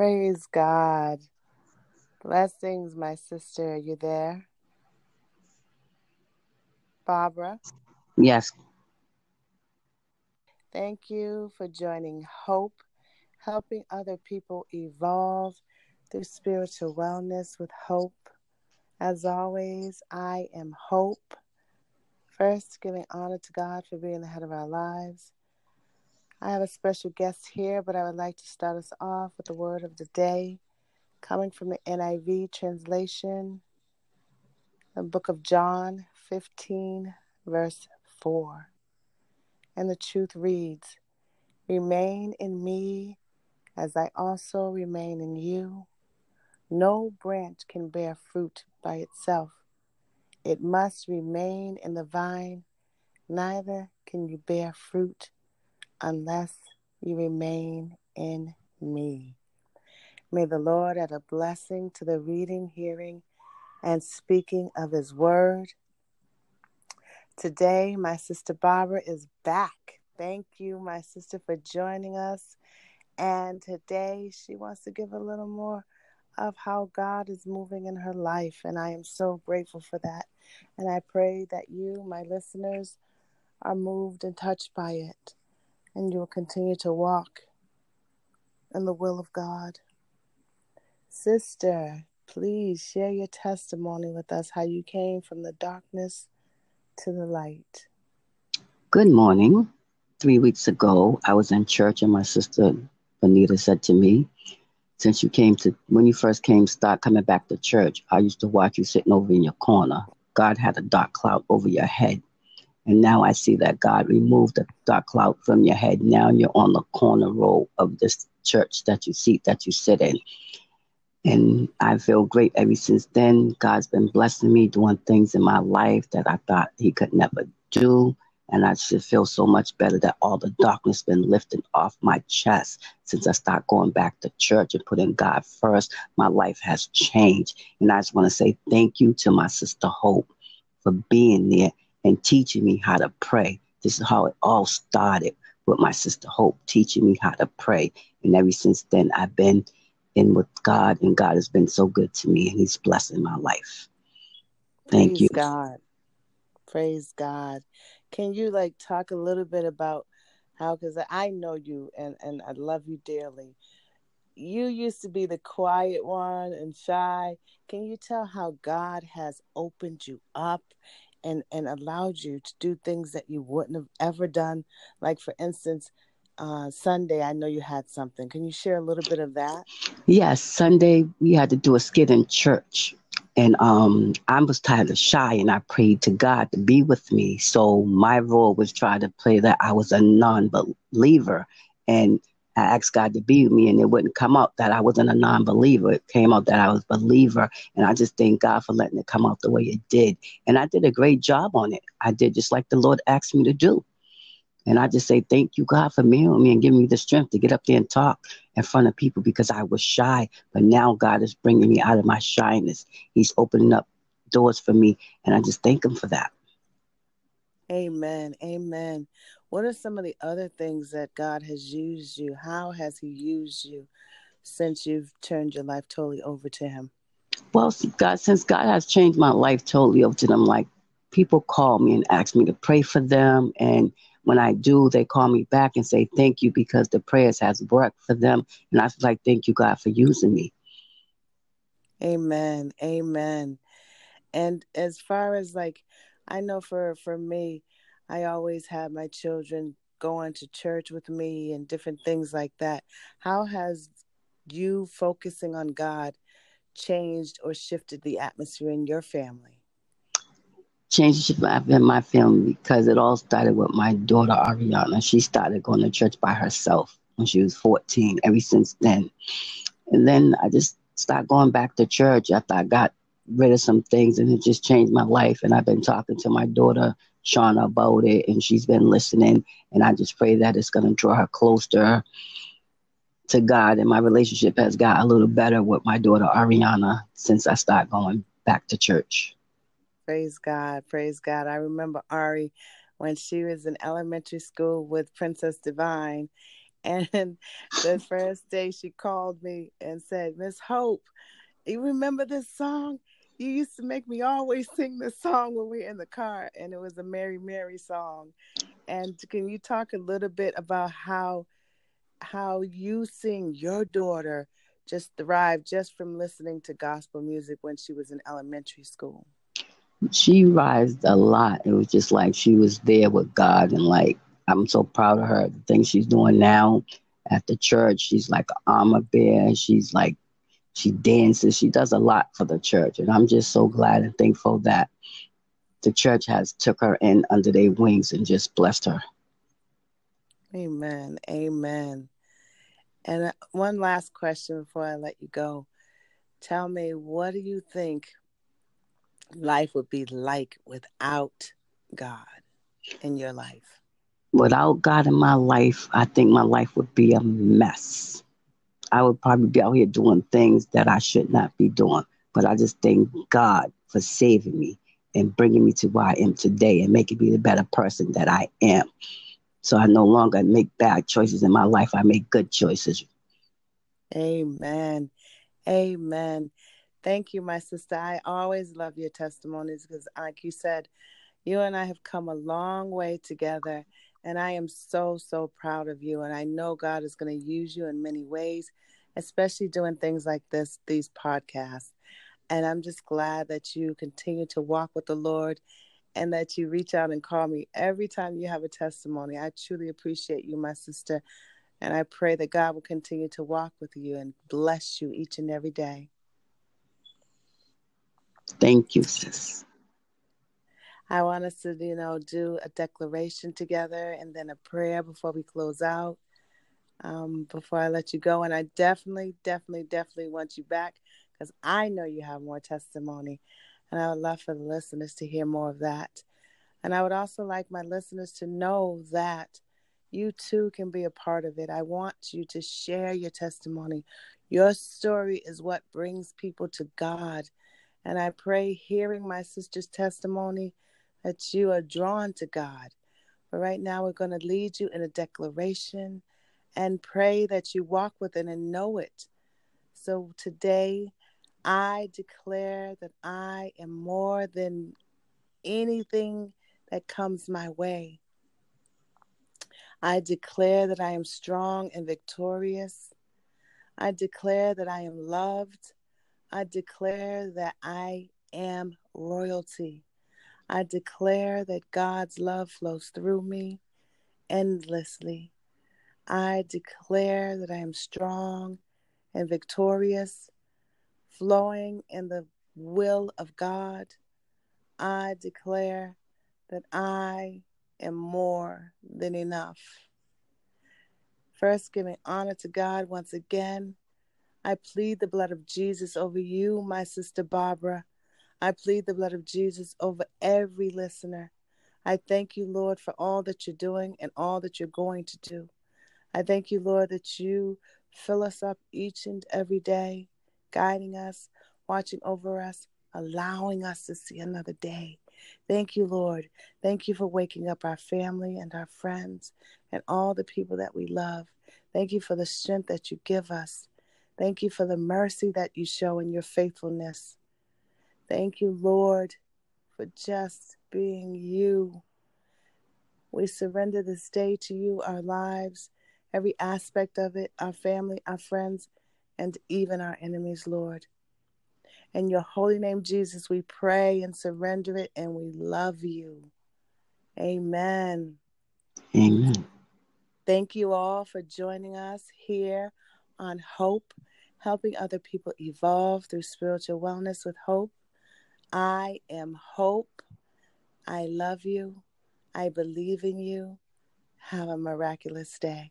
Praise God. Blessings, my sister. Are you there? Barbara? Yes. Thank you for joining Hope, helping other people evolve through spiritual wellness with hope. As always, I am Hope. First, giving honor to God for being the head of our lives. I have a special guest here, but I would like to start us off with the word of the day coming from the NIV translation, the book of John 15, verse 4. And the truth reads Remain in me as I also remain in you. No branch can bear fruit by itself, it must remain in the vine. Neither can you bear fruit unless you remain in me. May the Lord add a blessing to the reading, hearing, and speaking of his word. Today, my sister Barbara is back. Thank you, my sister, for joining us. And today, she wants to give a little more of how God is moving in her life. And I am so grateful for that. And I pray that you, my listeners, are moved and touched by it and you will continue to walk in the will of God. Sister, please share your testimony with us how you came from the darkness to the light. Good morning. Three weeks ago, I was in church, and my sister Bonita said to me, Since you came to, when you first came, start coming back to church, I used to watch you sitting over in your corner. God had a dark cloud over your head. And now I see that God removed the dark cloud from your head. Now you're on the corner row of this church that you seat that you sit in. And I feel great ever since then. God's been blessing me, doing things in my life that I thought He could never do. And I just feel so much better that all the darkness been lifted off my chest since I start going back to church and putting God first. My life has changed. And I just want to say thank you to my sister Hope for being there and teaching me how to pray. This is how it all started with my sister Hope teaching me how to pray. And ever since then, I've been in with God, and God has been so good to me, and He's blessing my life. Thank Praise you. God. Praise God. Can you like talk a little bit about how, because I know you and, and I love you dearly. You used to be the quiet one and shy. Can you tell how God has opened you up and and allowed you to do things that you wouldn't have ever done. Like for instance uh, sunday i know you had something. Can you share a little bit of that? Yes sunday we had to do a skit in church. And um, I was tired of shy, and I prayed to God to be with me. So my role was trying to play that I was a non-believer, and I asked God to be with me, and it wouldn't come out that I wasn't a non-believer. It came out that I was a believer, and I just thank God for letting it come out the way it did. And I did a great job on it. I did just like the Lord asked me to do. And I just say thank you, God, for and me and giving me the strength to get up there and talk in front of people because I was shy. But now God is bringing me out of my shyness. He's opening up doors for me, and I just thank Him for that. Amen. Amen. What are some of the other things that God has used you? How has He used you since you've turned your life totally over to Him? Well, God, since God has changed my life totally over to them, like people call me and ask me to pray for them. And when I do, they call me back and say thank you because the prayers has worked for them. And I feel like, thank you, God, for using me. Amen. Amen. And as far as like, I know for for me, I always had my children going to church with me and different things like that. How has you focusing on God changed or shifted the atmosphere in your family? Changed in my family because it all started with my daughter Ariana. She started going to church by herself when she was 14. Ever since then, and then I just started going back to church after I got rid of some things, and it just changed my life. And I've been talking to my daughter Shauna about it, and she's been listening. And I just pray that it's going to draw her closer to God. And my relationship has got a little better with my daughter Ariana since I started going back to church. Praise God. Praise God. I remember Ari when she was in elementary school with Princess Divine. And the first day she called me and said, Miss Hope, you remember this song? You used to make me always sing this song when we are in the car, and it was a Mary Mary song. And can you talk a little bit about how how you sing your daughter just thrived just from listening to gospel music when she was in elementary school? She rised a lot. It was just like she was there with God and like I'm so proud of her. The things she's doing now at the church, she's like an armor bear. She's like, she dances. She does a lot for the church. And I'm just so glad and thankful that the church has took her in under their wings and just blessed her. Amen. Amen. And uh, one last question before I let you go. Tell me, what do you think life would be like without God in your life? without God in my life, I think my life would be a mess. I would probably be out here doing things that I should not be doing. But I just thank God for saving me and bringing me to where I am today and making me the better person that I am. So I no longer make bad choices in my life. I make good choices. Amen. Amen. Thank you, my sister. I always love your testimonies because, like you said, you and I have come a long way together and I am so, so proud of you. And I know God is going to use you in many ways, especially doing things like this, these podcasts. And I'm just glad that you continue to walk with the Lord and that you reach out and call me every time you have a testimony. I truly appreciate you, my sister. And I pray that God will continue to walk with you and bless you each and every day. Thank you, sis. I want us to, you know, do a declaration together and then a prayer before we close out. Um, before I let you go, and I definitely, definitely, definitely want you back because I know you have more testimony, and I would love for the listeners to hear more of that. And I would also like my listeners to know that you too can be a part of it. I want you to share your testimony. Your story is what brings people to God. And I pray, hearing my sister's testimony, that you are drawn to God. But right now, we're going to lead you in a declaration and pray that you walk with it and know it. So today, I declare that I am more than anything that comes my way. I declare that I am strong and victorious. I declare that I am loved. I declare that I am royalty. I declare that God's love flows through me endlessly. I declare that I am strong and victorious, flowing in the will of God. I declare that I am more than enough. First, giving honor to God once again. I plead the blood of Jesus over you, my sister Barbara, I plead the blood of Jesus over every listener. I thank you, Lord, for all that you're doing and all that you're going to do. I thank you, Lord, that you fill us up each and every day, guiding us, watching over us, allowing us to see another day. Thank you, Lord. Thank you for waking up our family and our friends and all the people that we love. Thank you for the strength that you give us. Thank you for the mercy that you show in your faithfulness. Thank you, Lord, for just being you. We surrender this day to you, our lives, every aspect of it, our family, our friends, and even our enemies, Lord. In your holy name, Jesus, we pray and surrender it, and we love you. Amen. Amen. Thank you all for joining us here on Hope, helping other people evolve through spiritual wellness with hope. I am hope. I love you. I believe in you. Have a miraculous day.